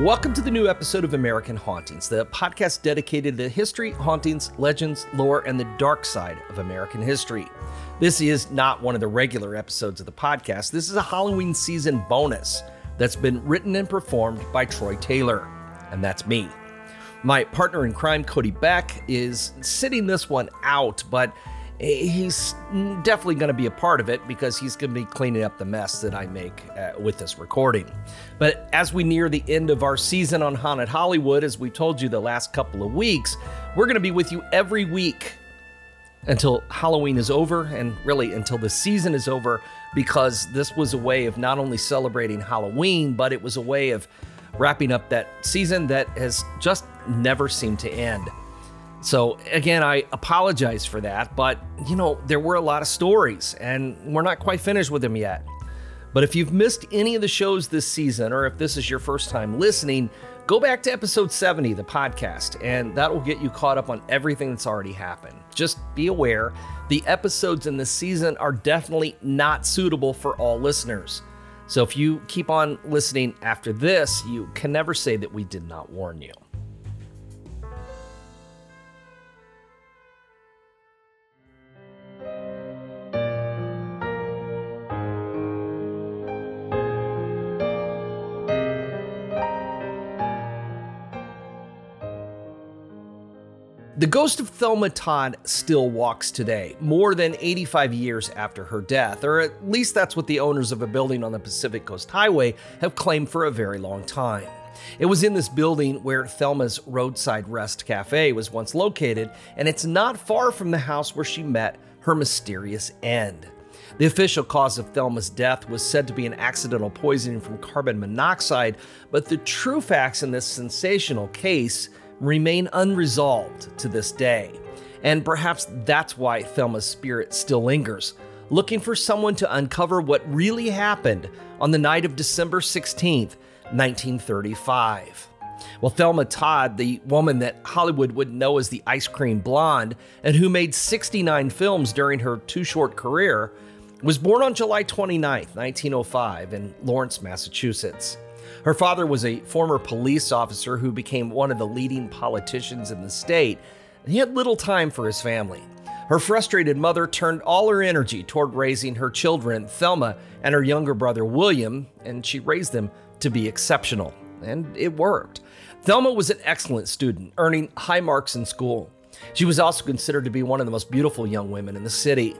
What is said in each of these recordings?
Welcome to the new episode of American Hauntings, the podcast dedicated to history, hauntings, legends, lore, and the dark side of American history. This is not one of the regular episodes of the podcast. This is a Halloween season bonus that's been written and performed by Troy Taylor, and that's me. My partner in crime, Cody Beck, is sitting this one out, but he's definitely going to be a part of it because he's going to be cleaning up the mess that I make uh, with this recording. But as we near the end of our season on Haunted Hollywood, as we told you the last couple of weeks, we're going to be with you every week until Halloween is over and really until the season is over because this was a way of not only celebrating Halloween, but it was a way of wrapping up that season that has just never seemed to end. So, again, I apologize for that, but you know, there were a lot of stories and we're not quite finished with them yet. But if you've missed any of the shows this season, or if this is your first time listening, go back to episode 70, the podcast, and that will get you caught up on everything that's already happened. Just be aware the episodes in this season are definitely not suitable for all listeners. So if you keep on listening after this, you can never say that we did not warn you. The ghost of Thelma Todd still walks today, more than 85 years after her death, or at least that's what the owners of a building on the Pacific Coast Highway have claimed for a very long time. It was in this building where Thelma's Roadside Rest Cafe was once located, and it's not far from the house where she met her mysterious end. The official cause of Thelma's death was said to be an accidental poisoning from carbon monoxide, but the true facts in this sensational case remain unresolved to this day. And perhaps that's why Thelma's spirit still lingers, looking for someone to uncover what really happened on the night of December 16th, 1935. Well, Thelma Todd, the woman that Hollywood would know as the ice cream blonde and who made 69 films during her too short career, was born on July 29, 1905, in Lawrence, Massachusetts. Her father was a former police officer who became one of the leading politicians in the state, and he had little time for his family. Her frustrated mother turned all her energy toward raising her children, Thelma and her younger brother William, and she raised them to be exceptional. And it worked. Thelma was an excellent student, earning high marks in school. She was also considered to be one of the most beautiful young women in the city.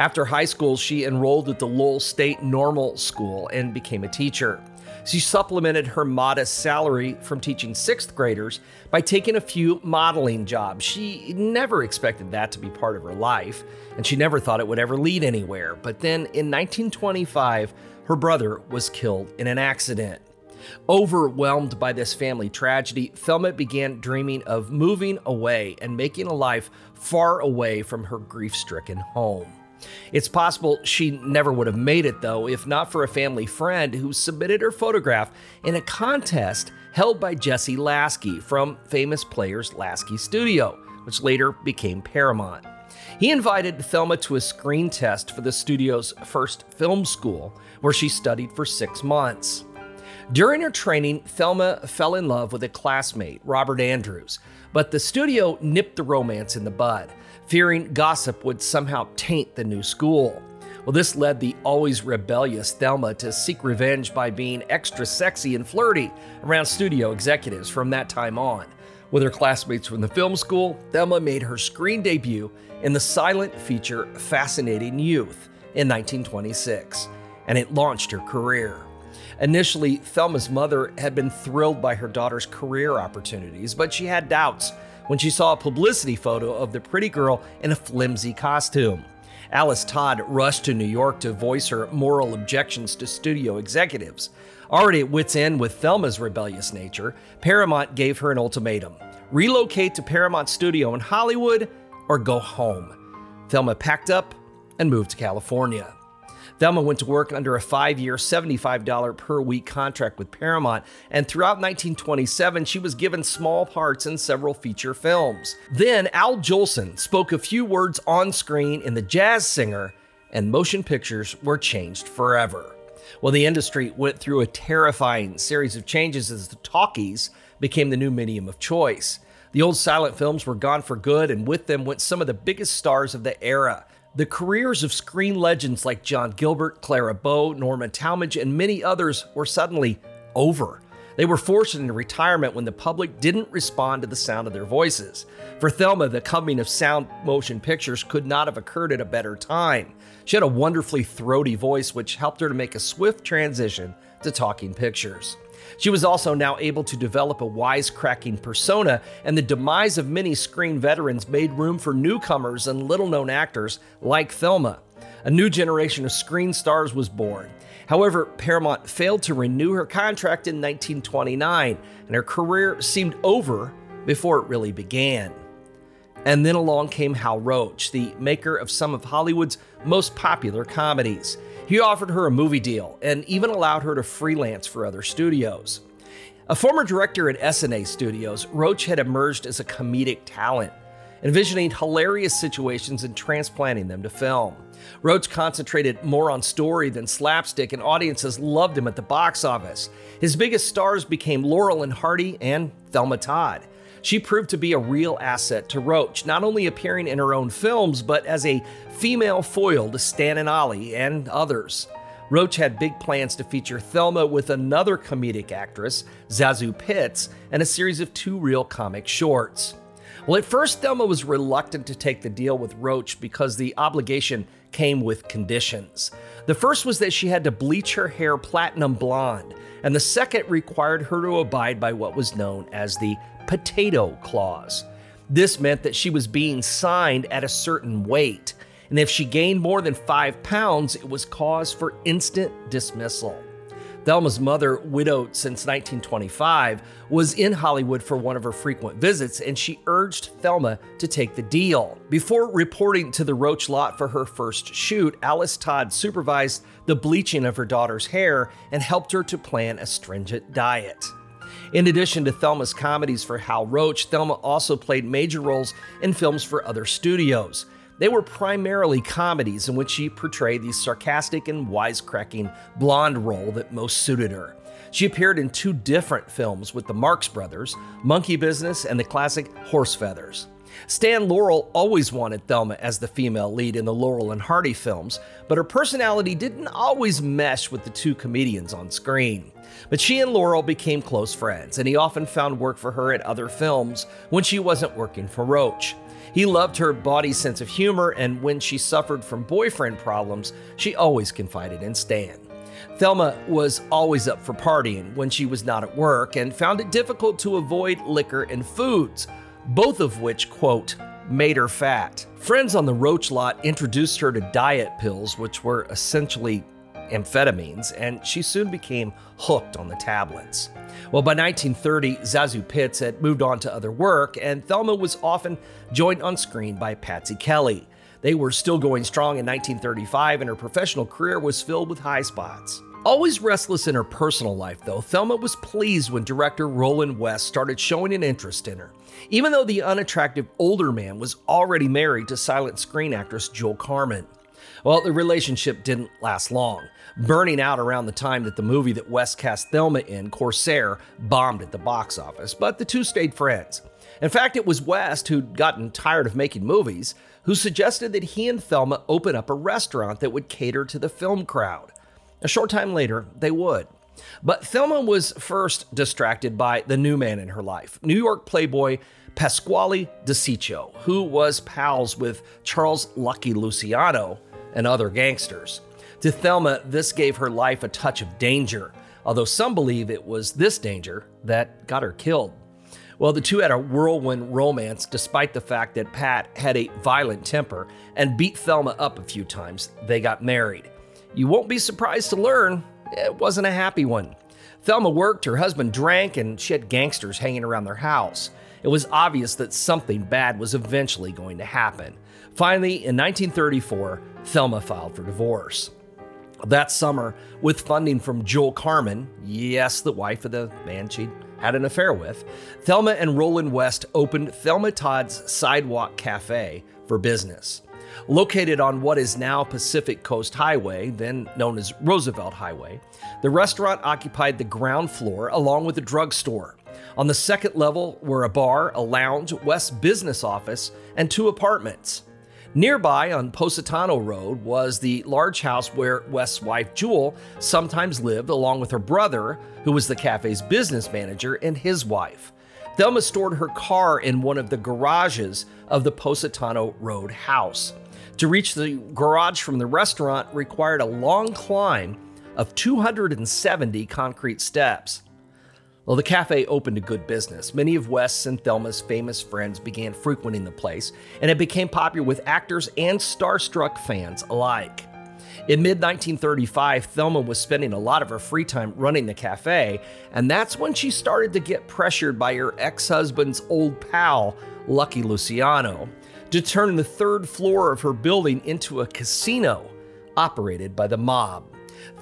After high school, she enrolled at the Lowell State Normal School and became a teacher. She supplemented her modest salary from teaching sixth graders by taking a few modeling jobs. She never expected that to be part of her life, and she never thought it would ever lead anywhere. But then in 1925, her brother was killed in an accident. Overwhelmed by this family tragedy, Thelma began dreaming of moving away and making a life far away from her grief stricken home. It's possible she never would have made it, though, if not for a family friend who submitted her photograph in a contest held by Jesse Lasky from famous Players Lasky Studio, which later became Paramount. He invited Thelma to a screen test for the studio's first film school, where she studied for six months. During her training, Thelma fell in love with a classmate, Robert Andrews, but the studio nipped the romance in the bud fearing gossip would somehow taint the new school. Well, this led the always rebellious Thelma to seek revenge by being extra sexy and flirty around studio executives from that time on. With her classmates from the film school, Thelma made her screen debut in the silent feature Fascinating Youth in 1926, and it launched her career. Initially, Thelma's mother had been thrilled by her daughter's career opportunities, but she had doubts when she saw a publicity photo of the pretty girl in a flimsy costume. Alice Todd rushed to New York to voice her moral objections to studio executives. Already at wits' end with Thelma's rebellious nature, Paramount gave her an ultimatum relocate to Paramount Studio in Hollywood or go home. Thelma packed up and moved to California. Thelma went to work under a five year, $75 per week contract with Paramount, and throughout 1927, she was given small parts in several feature films. Then Al Jolson spoke a few words on screen in The Jazz Singer, and motion pictures were changed forever. Well, the industry went through a terrifying series of changes as the talkies became the new medium of choice. The old silent films were gone for good, and with them went some of the biggest stars of the era. The careers of screen legends like John Gilbert, Clara Bow, Norma Talmadge, and many others were suddenly over. They were forced into retirement when the public didn't respond to the sound of their voices. For Thelma, the coming of sound motion pictures could not have occurred at a better time. She had a wonderfully throaty voice, which helped her to make a swift transition to talking pictures. She was also now able to develop a wisecracking persona, and the demise of many screen veterans made room for newcomers and little known actors like Thelma. A new generation of screen stars was born. However, Paramount failed to renew her contract in 1929, and her career seemed over before it really began. And then along came Hal Roach, the maker of some of Hollywood's most popular comedies. He offered her a movie deal and even allowed her to freelance for other studios. A former director at SNA Studios, Roach had emerged as a comedic talent envisioning hilarious situations and transplanting them to film. Roach concentrated more on story than slapstick, and audiences loved him at the box office. His biggest stars became Laurel and Hardy and Thelma Todd. She proved to be a real asset to Roach, not only appearing in her own films, but as a female foil to Stan and Ollie and others. Roach had big plans to feature Thelma with another comedic actress, ZaSu Pitts, and a series of two reel comic shorts. Well, at first, Thelma was reluctant to take the deal with Roach because the obligation came with conditions. The first was that she had to bleach her hair platinum blonde, and the second required her to abide by what was known as the potato clause. This meant that she was being signed at a certain weight, and if she gained more than five pounds, it was cause for instant dismissal. Thelma's mother, widowed since 1925, was in Hollywood for one of her frequent visits, and she urged Thelma to take the deal. Before reporting to the Roach lot for her first shoot, Alice Todd supervised the bleaching of her daughter's hair and helped her to plan a stringent diet. In addition to Thelma's comedies for Hal Roach, Thelma also played major roles in films for other studios. They were primarily comedies in which she portrayed the sarcastic and wisecracking blonde role that most suited her. She appeared in two different films with the Marx Brothers, Monkey Business and the classic Horse Feathers. Stan Laurel always wanted Thelma as the female lead in the Laurel and Hardy films, but her personality didn't always mesh with the two comedians on screen. But she and Laurel became close friends, and he often found work for her at other films when she wasn't working for Roach. He loved her bawdy sense of humor, and when she suffered from boyfriend problems, she always confided in Stan. Thelma was always up for partying when she was not at work and found it difficult to avoid liquor and foods, both of which, quote, made her fat. Friends on the Roach lot introduced her to diet pills, which were essentially amphetamines, and she soon became hooked on the tablets. Well, by 1930, ZaSu Pitts had moved on to other work, and Thelma was often joined on screen by Patsy Kelly. They were still going strong in 1935, and her professional career was filled with high spots. Always restless in her personal life, though, Thelma was pleased when director Roland West started showing an interest in her, even though the unattractive older man was already married to silent screen actress Jewel Carmen. Well, the relationship didn't last long, burning out around the time that the movie that West cast Thelma in, Corsair, bombed at the box office, but the two stayed friends. In fact, it was West, who'd gotten tired of making movies, who suggested that he and Thelma open up a restaurant that would cater to the film crowd. A short time later, they would. But Thelma was first distracted by the new man in her life, New York playboy Pasquale Di Cicco, who was pals with Charles Lucky Luciano and other gangsters. To Thelma, this gave her life a touch of danger, although some believe it was this danger that got her killed. Well, the two had a whirlwind romance despite the fact that Pat had a violent temper and beat Thelma up a few times. They got married. You won't be surprised to learn it wasn't a happy one. Thelma worked, her husband drank, and she had gangsters hanging around their house. It was obvious that something bad was eventually going to happen. Finally, in 1934, Thelma filed for divorce. That summer, with funding from Jewel Carmen, yes, the wife of the man she'd had an affair with, Thelma and Roland West opened Thelma Todd's Sidewalk Cafe for business. Located on what is now Pacific Coast Highway, then known as Roosevelt Highway, the restaurant occupied the ground floor along with a drugstore. On the second level were a bar, a lounge, West's business office, and two apartments. Nearby on Posetano Road was the large house where West's wife Jewel sometimes lived, along with her brother, who was the cafe's business manager, and his wife. Thelma stored her car in one of the garages of the Posetano Road house. To reach the garage from the restaurant required a long climb of 270 concrete steps. Well, the cafe opened a good business. Many of West's and Thelma's famous friends began frequenting the place, and it became popular with actors and starstruck fans alike. In mid 1935, Thelma was spending a lot of her free time running the cafe, and that's when she started to get pressured by her ex husband's old pal, Lucky Luciano, to turn the third floor of her building into a casino operated by the mob.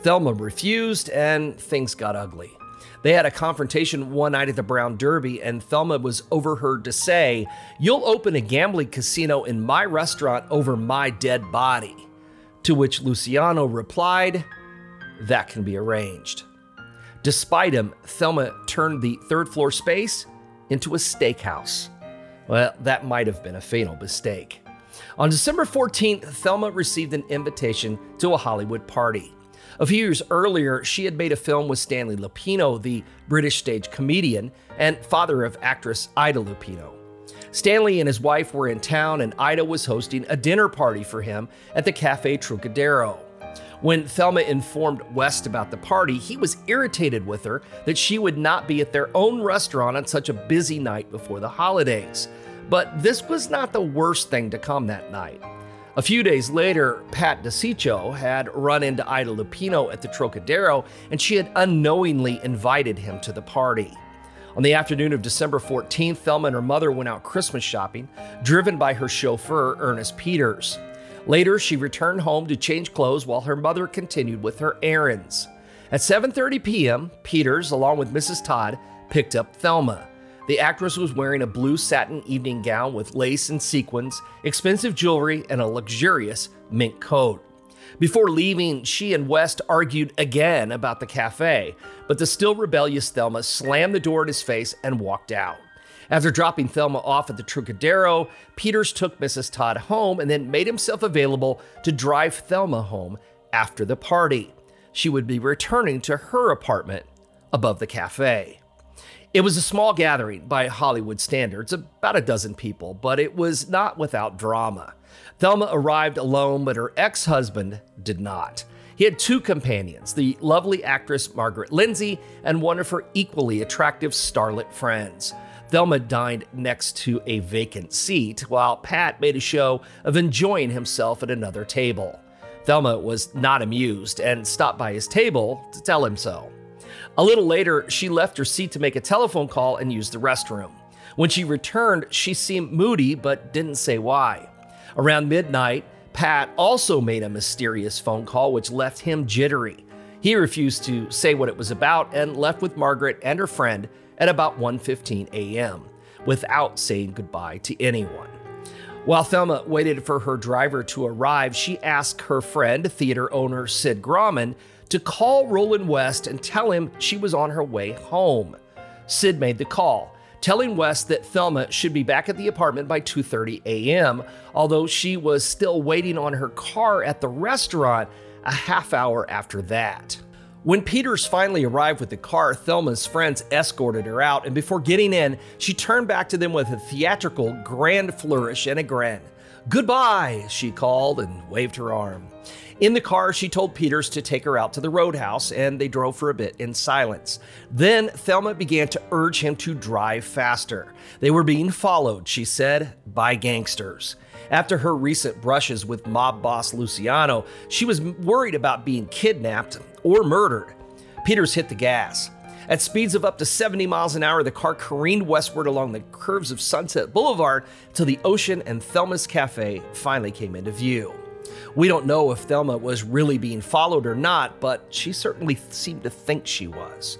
Thelma refused, and things got ugly. They had a confrontation one night at the Brown Derby, and Thelma was overheard to say, You'll open a gambling casino in my restaurant over my dead body. To which Luciano replied, That can be arranged. Despite him, Thelma turned the third floor space into a steakhouse. Well, that might have been a fatal mistake. On December 14th, Thelma received an invitation to a Hollywood party. A few years earlier, she had made a film with Stanley Lupino, the British stage comedian and father of actress Ida Lupino. Stanley and his wife were in town, and Ida was hosting a dinner party for him at the Cafe Trocadero. When Thelma informed West about the party, he was irritated with her that she would not be at their own restaurant on such a busy night before the holidays. But this was not the worst thing to come that night. A few days later, Pat DiCicco had run into Ida Lupino at the Trocadero, and she had unknowingly invited him to the party. On the afternoon of December 14th, Thelma and her mother went out Christmas shopping, driven by her chauffeur, Ernest Peters. Later, she returned home to change clothes while her mother continued with her errands. At 7:30 p.m., Peters, along with Mrs. Todd, picked up Thelma. The actress was wearing a blue satin evening gown with lace and sequins, expensive jewelry, and a luxurious mink coat. Before leaving, she and West argued again about the cafe, but the still rebellious Thelma slammed the door in his face and walked out. After dropping Thelma off at the Trocadero, Peters took Mrs. Todd home and then made himself available to drive Thelma home after the party. She would be returning to her apartment above the cafe. It was a small gathering by Hollywood standards, about a dozen people, but it was not without drama. Thelma arrived alone, but her ex husband did not. He had two companions the lovely actress Margaret Lindsay and one of her equally attractive starlet friends. Thelma dined next to a vacant seat, while Pat made a show of enjoying himself at another table. Thelma was not amused and stopped by his table to tell him so. A little later, she left her seat to make a telephone call and use the restroom. When she returned, she seemed moody but didn't say why. Around midnight, Pat also made a mysterious phone call which left him jittery. He refused to say what it was about and left with Margaret and her friend at about 1:15 a.m. without saying goodbye to anyone. While Thelma waited for her driver to arrive, she asked her friend, theater owner Sid Grauman, to call Roland West and tell him she was on her way home. Sid made the call, telling West that Thelma should be back at the apartment by 2:30 a.m., although she was still waiting on her car at the restaurant a half hour after that. When Peters finally arrived with the car, Thelma's friends escorted her out, and before getting in, she turned back to them with a theatrical grand flourish and a grin. Goodbye, she called and waved her arm. In the car, she told Peters to take her out to the roadhouse, and they drove for a bit in silence. Then Thelma began to urge him to drive faster. They were being followed, she said, by gangsters. After her recent brushes with mob boss Luciano, she was worried about being kidnapped or murdered. Peters hit the gas. At speeds of up to 70 miles an hour, the car careened westward along the curves of Sunset Boulevard till the ocean and Thelma's Cafe finally came into view. We don't know if Thelma was really being followed or not, but she certainly seemed to think she was.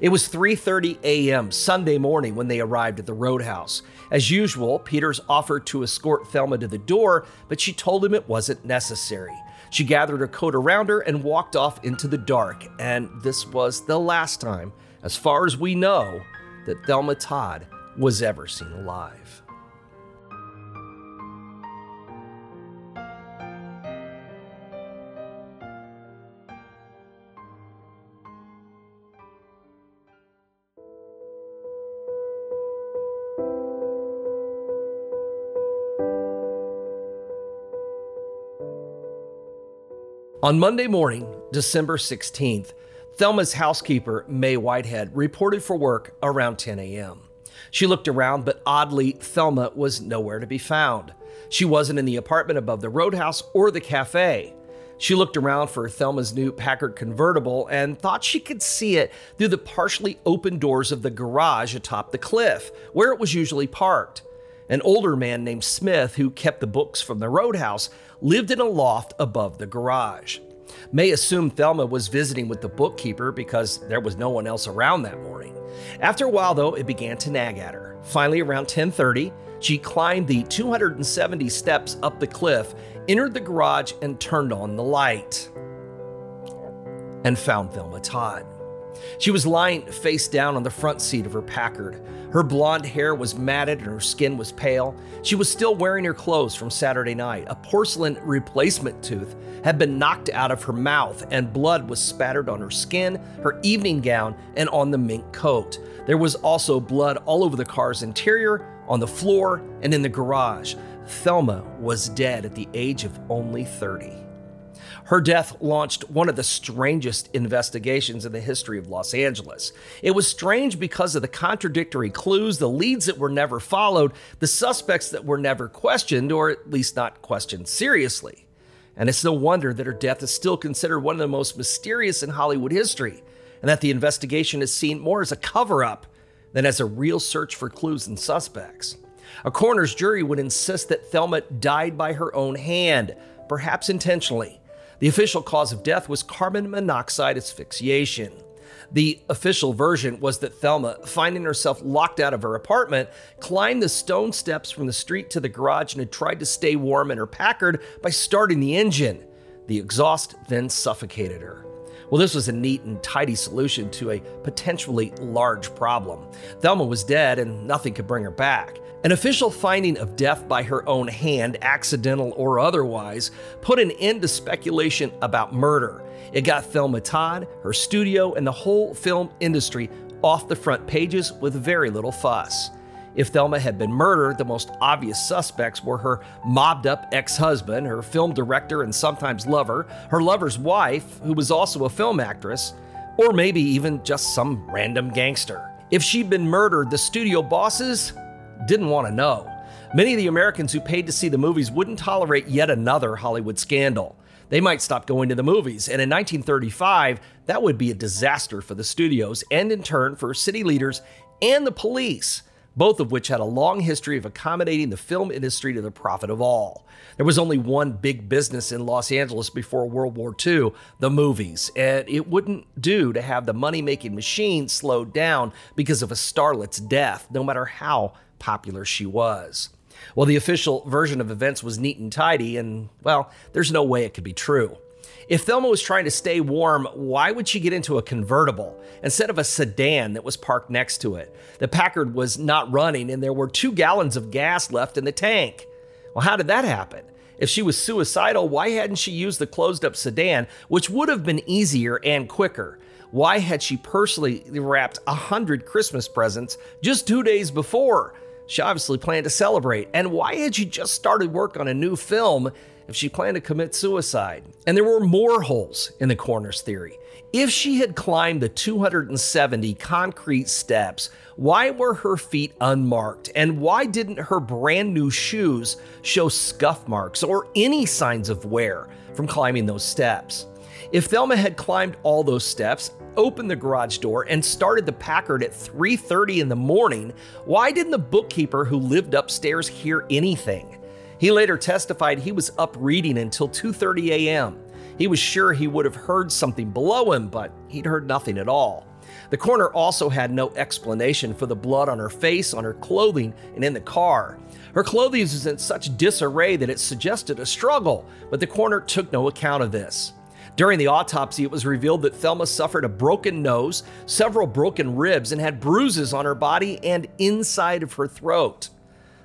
It was 3:30 a.m. Sunday morning when they arrived at the roadhouse. As usual, Peters offered to escort Thelma to the door, but she told him it wasn't necessary. She gathered her coat around her and walked off into the dark, and this was the last time, as far as we know, that Thelma Todd was ever seen alive. On Monday morning, December 16th, Thelma's housekeeper, Mae Whitehead, reported for work around 10 a.m. She looked around, but oddly, Thelma was nowhere to be found. She wasn't in the apartment above the roadhouse or the cafe. She looked around for Thelma's new Packard convertible and thought she could see it through the partially open doors of the garage atop the cliff, where it was usually parked. An older man named Smith, who kept the books from the roadhouse, lived in a loft above the garage. May assumed Thelma was visiting with the bookkeeper because there was no one else around that morning. After a while though, it began to nag at her. Finally around 10:30, she climbed the 270 steps up the cliff, entered the garage and turned on the light and found Thelma Todd. She was lying face down on the front seat of her Packard. Her blonde hair was matted and her skin was pale. She was still wearing her clothes from Saturday night. A porcelain replacement tooth had been knocked out of her mouth, and blood was spattered on her skin, her evening gown, and on the mink coat. There was also blood all over the car's interior, on the floor, and in the garage. Thelma was dead at the age of only 30. Her death launched one of the strangest investigations in the history of Los Angeles. It was strange because of the contradictory clues, the leads that were never followed, the suspects that were never questioned, or at least not questioned seriously. And it's no wonder that her death is still considered one of the most mysterious in Hollywood history, and that the investigation is seen more as a cover up than as a real search for clues and suspects. A coroner's jury would insist that Thelma died by her own hand, perhaps intentionally. The official cause of death was carbon monoxide asphyxiation. The official version was that Thelma, finding herself locked out of her apartment, climbed the stone steps from the street to the garage and had tried to stay warm in her Packard by starting the engine. The exhaust then suffocated her. Well, this was a neat and tidy solution to a potentially large problem. Thelma was dead and nothing could bring her back. An official finding of death by her own hand, accidental or otherwise, put an end to speculation about murder. It got Thelma Todd, her studio, and the whole film industry off the front pages with very little fuss. If Thelma had been murdered, the most obvious suspects were her mobbed up ex husband, her film director and sometimes lover, her lover's wife, who was also a film actress, or maybe even just some random gangster. If she'd been murdered, the studio bosses didn't want to know. Many of the Americans who paid to see the movies wouldn't tolerate yet another Hollywood scandal. They might stop going to the movies, and in 1935, that would be a disaster for the studios and in turn for city leaders and the police, both of which had a long history of accommodating the film industry to the profit of all. There was only one big business in Los Angeles before World War II the movies, and it wouldn't do to have the money making machine slowed down because of a starlet's death, no matter how popular she was. Well, the official version of events was neat and tidy, and, well, there's no way it could be true. If Thelma was trying to stay warm, why would she get into a convertible instead of a sedan that was parked next to it? The Packard was not running, and there were two gallons of gas left in the tank. Well, how did that happen? If she was suicidal, why hadn't she used the closed up sedan, which would have been easier and quicker? Why had she personally wrapped a hundred Christmas presents just two days before? She obviously planned to celebrate. And why had she just started work on a new film if she planned to commit suicide? And there were more holes in the coroner's theory. If she had climbed the 270 concrete steps, why were her feet unmarked? And why didn't her brand new shoes show scuff marks or any signs of wear from climbing those steps? If Thelma had climbed all those steps, opened the garage door, and started the Packard at 3:30 in the morning, why didn't the bookkeeper who lived upstairs hear anything? He later testified he was up reading until 2:30 a.m. He was sure he would have heard something below him, but he'd heard nothing at all. The coroner also had no explanation for the blood on her face, on her clothing, and in the car. Her clothing was in such disarray that it suggested a struggle, but the coroner took no account of this. During the autopsy, it was revealed that Thelma suffered a broken nose, several broken ribs, and had bruises on her body and inside of her throat.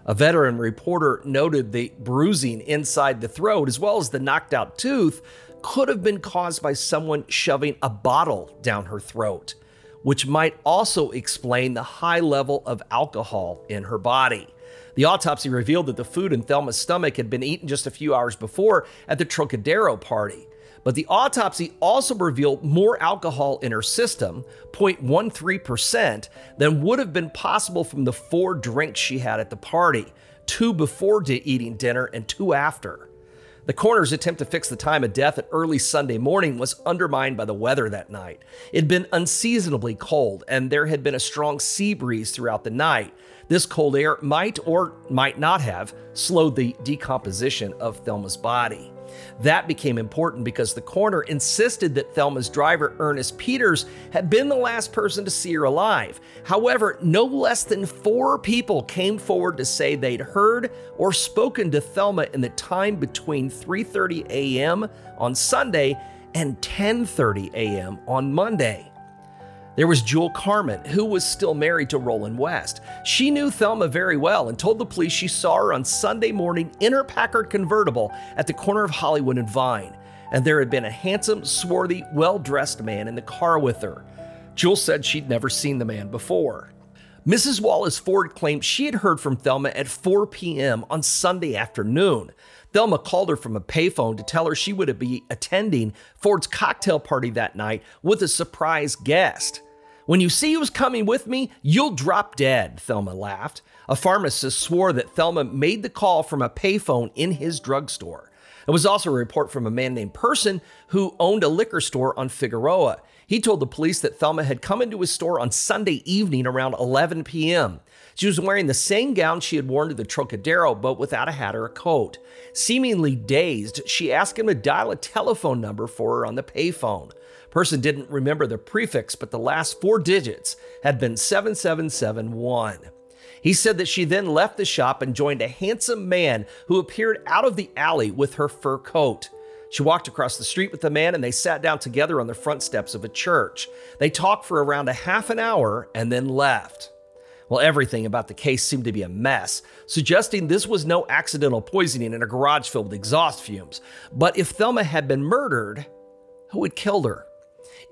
A veteran reporter noted the bruising inside the throat, as well as the knocked out tooth, could have been caused by someone shoving a bottle down her throat, which might also explain the high level of alcohol in her body. The autopsy revealed that the food in Thelma's stomach had been eaten just a few hours before at the Trocadero party. But the autopsy also revealed more alcohol in her system, 0.13%, than would have been possible from the four drinks she had at the party two before eating dinner and two after. The coroner's attempt to fix the time of death at early Sunday morning was undermined by the weather that night. It had been unseasonably cold, and there had been a strong sea breeze throughout the night. This cold air might or might not have slowed the decomposition of Thelma's body. That became important because the coroner insisted that Thelma's driver, Ernest Peters, had been the last person to see her alive. However, no less than four people came forward to say they'd heard or spoken to Thelma in the time between 3:30 a.m. on Sunday and 10:30 a.m. on Monday. There was Jewel Carmen, who was still married to Roland West. She knew Thelma very well and told the police she saw her on Sunday morning in her Packard convertible at the corner of Hollywood and Vine, and there had been a handsome, swarthy, well dressed man in the car with her. Jewel said she'd never seen the man before. Mrs. Wallace Ford claimed she had heard from Thelma at 4 p.m. on Sunday afternoon. Thelma called her from a payphone to tell her she would be attending Ford's cocktail party that night with a surprise guest. When you see who's coming with me, you'll drop dead, Thelma laughed. A pharmacist swore that Thelma made the call from a payphone in his drugstore. There was also a report from a man named Person who owned a liquor store on Figueroa. He told the police that Thelma had come into his store on Sunday evening around 11 p.m. She was wearing the same gown she had worn to the Trocadero, but without a hat or a coat. Seemingly dazed, she asked him to dial a telephone number for her on the payphone. Person didn't remember the prefix, but the last four digits had been 7771. He said that she then left the shop and joined a handsome man who appeared out of the alley with her fur coat. She walked across the street with the man and they sat down together on the front steps of a church. They talked for around a half an hour and then left. Well, everything about the case seemed to be a mess, suggesting this was no accidental poisoning in a garage filled with exhaust fumes. But if Thelma had been murdered, who had killed her?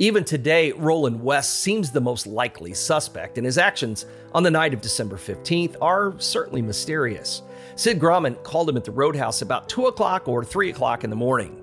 Even today, Roland West seems the most likely suspect, and his actions on the night of December 15th are certainly mysterious. Sid Grauman called him at the roadhouse about 2 o'clock or 3 o'clock in the morning,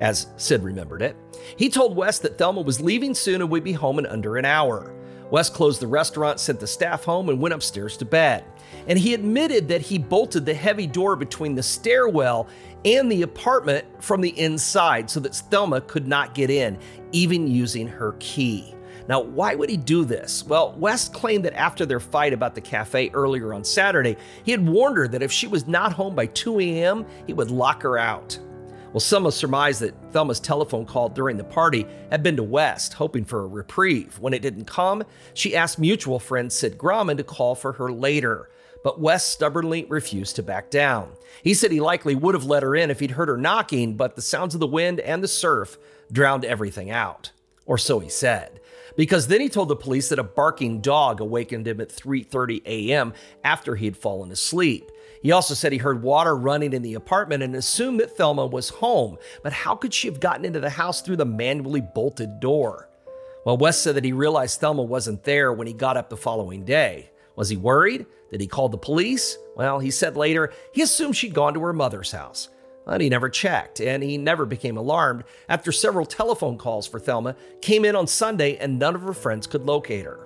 as Sid remembered it. He told West that Thelma was leaving soon and would be home in under an hour. West closed the restaurant, sent the staff home, and went upstairs to bed. And he admitted that he bolted the heavy door between the stairwell and the apartment from the inside so that Thelma could not get in, even using her key. Now, why would he do this? Well, West claimed that after their fight about the cafe earlier on Saturday, he had warned her that if she was not home by 2 a.m., he would lock her out. Well, some have surmised that Thelma's telephone call during the party had been to West, hoping for a reprieve. When it didn't come, she asked mutual friend Sid Grauman to call for her later, but West stubbornly refused to back down. He said he likely would have let her in if he'd heard her knocking, but the sounds of the wind and the surf drowned everything out. Or so he said because then he told the police that a barking dog awakened him at 3:30 a.m. after he had fallen asleep. He also said he heard water running in the apartment and assumed that Thelma was home. But how could she have gotten into the house through the manually bolted door? Well, West said that he realized Thelma wasn't there when he got up the following day. Was he worried? Did he call the police? Well, he said later he assumed she'd gone to her mother's house. But he never checked, and he never became alarmed after several telephone calls for Thelma came in on Sunday and none of her friends could locate her.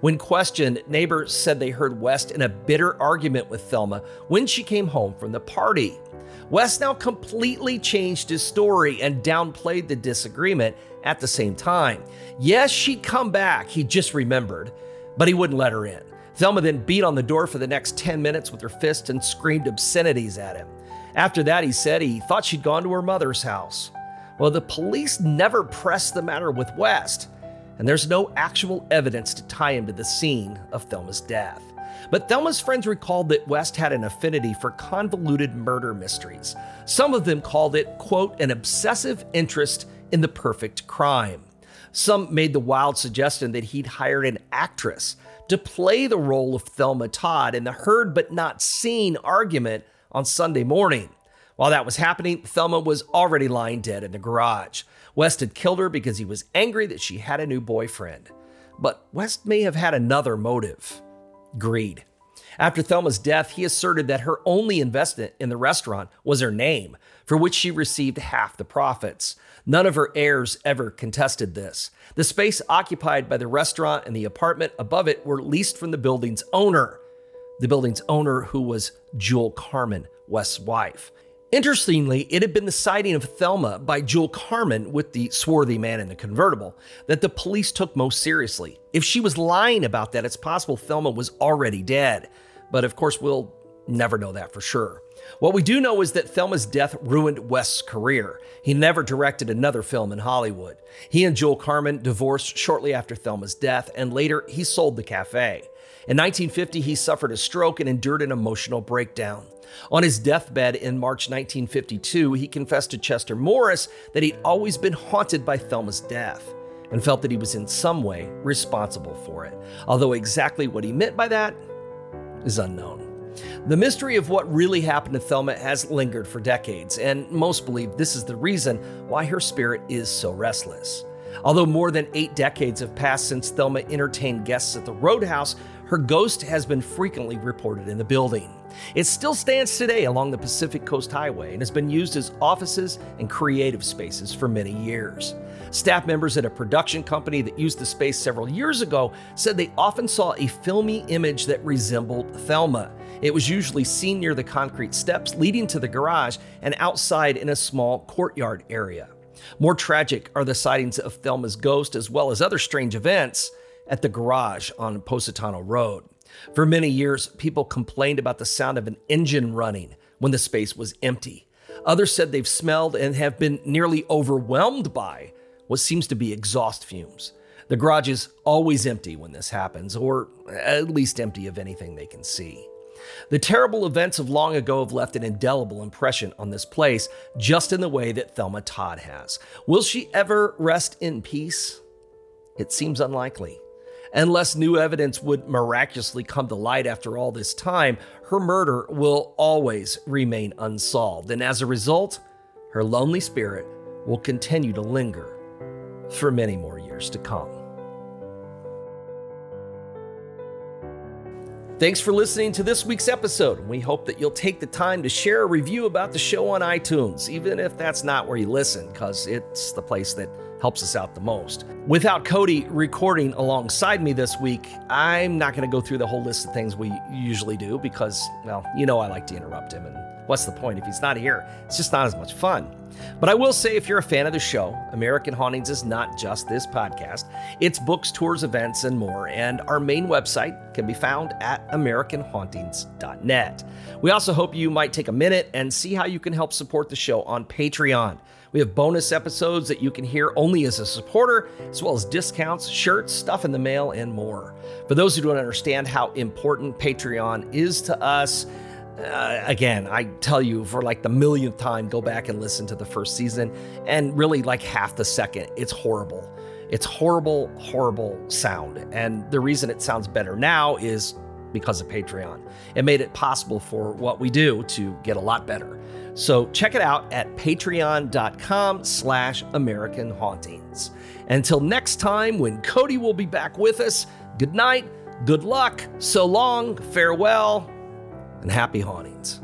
When questioned, neighbors said they heard West in a bitter argument with Thelma when she came home from the party. West now completely changed his story and downplayed the disagreement at the same time. Yes, she'd come back, he just remembered, but he wouldn't let her in. Thelma then beat on the door for the next 10 minutes with her fist and screamed obscenities at him. After that, he said he thought she'd gone to her mother's house. Well, the police never pressed the matter with West and there's no actual evidence to tie him to the scene of Thelma's death. But Thelma's friends recalled that West had an affinity for convoluted murder mysteries. Some of them called it, quote, an obsessive interest in the perfect crime. Some made the wild suggestion that he'd hired an actress to play the role of Thelma Todd in the heard but not seen argument on Sunday morning. While that was happening, Thelma was already lying dead in the garage. West had killed her because he was angry that she had a new boyfriend. But West may have had another motive greed. After Thelma's death, he asserted that her only investment in the restaurant was her name, for which she received half the profits. None of her heirs ever contested this. The space occupied by the restaurant and the apartment above it were leased from the building's owner, the building's owner who was Jewel Carmen, West's wife. Interestingly, it had been the sighting of Thelma by Jewel Carmen with the swarthy man in the convertible that the police took most seriously. If she was lying about that, it's possible Thelma was already dead. But of course, we'll never know that for sure. What we do know is that Thelma's death ruined West's career. He never directed another film in Hollywood. He and Jewel Carmen divorced shortly after Thelma's death, and later he sold the cafe. In 1950, he suffered a stroke and endured an emotional breakdown. On his deathbed in March 1952, he confessed to Chester Morris that he'd always been haunted by Thelma's death and felt that he was in some way responsible for it. Although exactly what he meant by that is unknown. The mystery of what really happened to Thelma has lingered for decades, and most believe this is the reason why her spirit is so restless. Although more than eight decades have passed since Thelma entertained guests at the Roadhouse, her ghost has been frequently reported in the building. It still stands today along the Pacific Coast Highway and has been used as offices and creative spaces for many years. Staff members at a production company that used the space several years ago said they often saw a filmy image that resembled Thelma. It was usually seen near the concrete steps leading to the garage and outside in a small courtyard area. More tragic are the sightings of Thelma's ghost as well as other strange events at the garage on Posetano Road. For many years, people complained about the sound of an engine running when the space was empty. Others said they've smelled and have been nearly overwhelmed by what seems to be exhaust fumes. The garage is always empty when this happens, or at least empty of anything they can see. The terrible events of long ago have left an indelible impression on this place, just in the way that Thelma Todd has. Will she ever rest in peace? It seems unlikely. Unless new evidence would miraculously come to light after all this time, her murder will always remain unsolved. And as a result, her lonely spirit will continue to linger for many more years to come. Thanks for listening to this week's episode. We hope that you'll take the time to share a review about the show on iTunes, even if that's not where you listen, because it's the place that helps us out the most. Without Cody recording alongside me this week, I'm not going to go through the whole list of things we usually do because, well, you know I like to interrupt him, and what's the point? If he's not here, it's just not as much fun. But I will say, if you're a fan of the show, American Hauntings is not just this podcast, it's books, tours, events, and more. And our main website can be found at AmericanHauntings.net. We also hope you might take a minute and see how you can help support the show on Patreon. We have bonus episodes that you can hear only as a supporter, as well as discounts, shirts, stuff in the mail, and more. For those who don't understand how important Patreon is to us, uh, again, I tell you for like the millionth time, go back and listen to the first season, and really like half the second, it's horrible. It's horrible, horrible sound. And the reason it sounds better now is because of Patreon. It made it possible for what we do to get a lot better. So check it out at patreon.com slash American Hauntings. Until next time, when Cody will be back with us, good night, good luck, so long, farewell, and happy hauntings.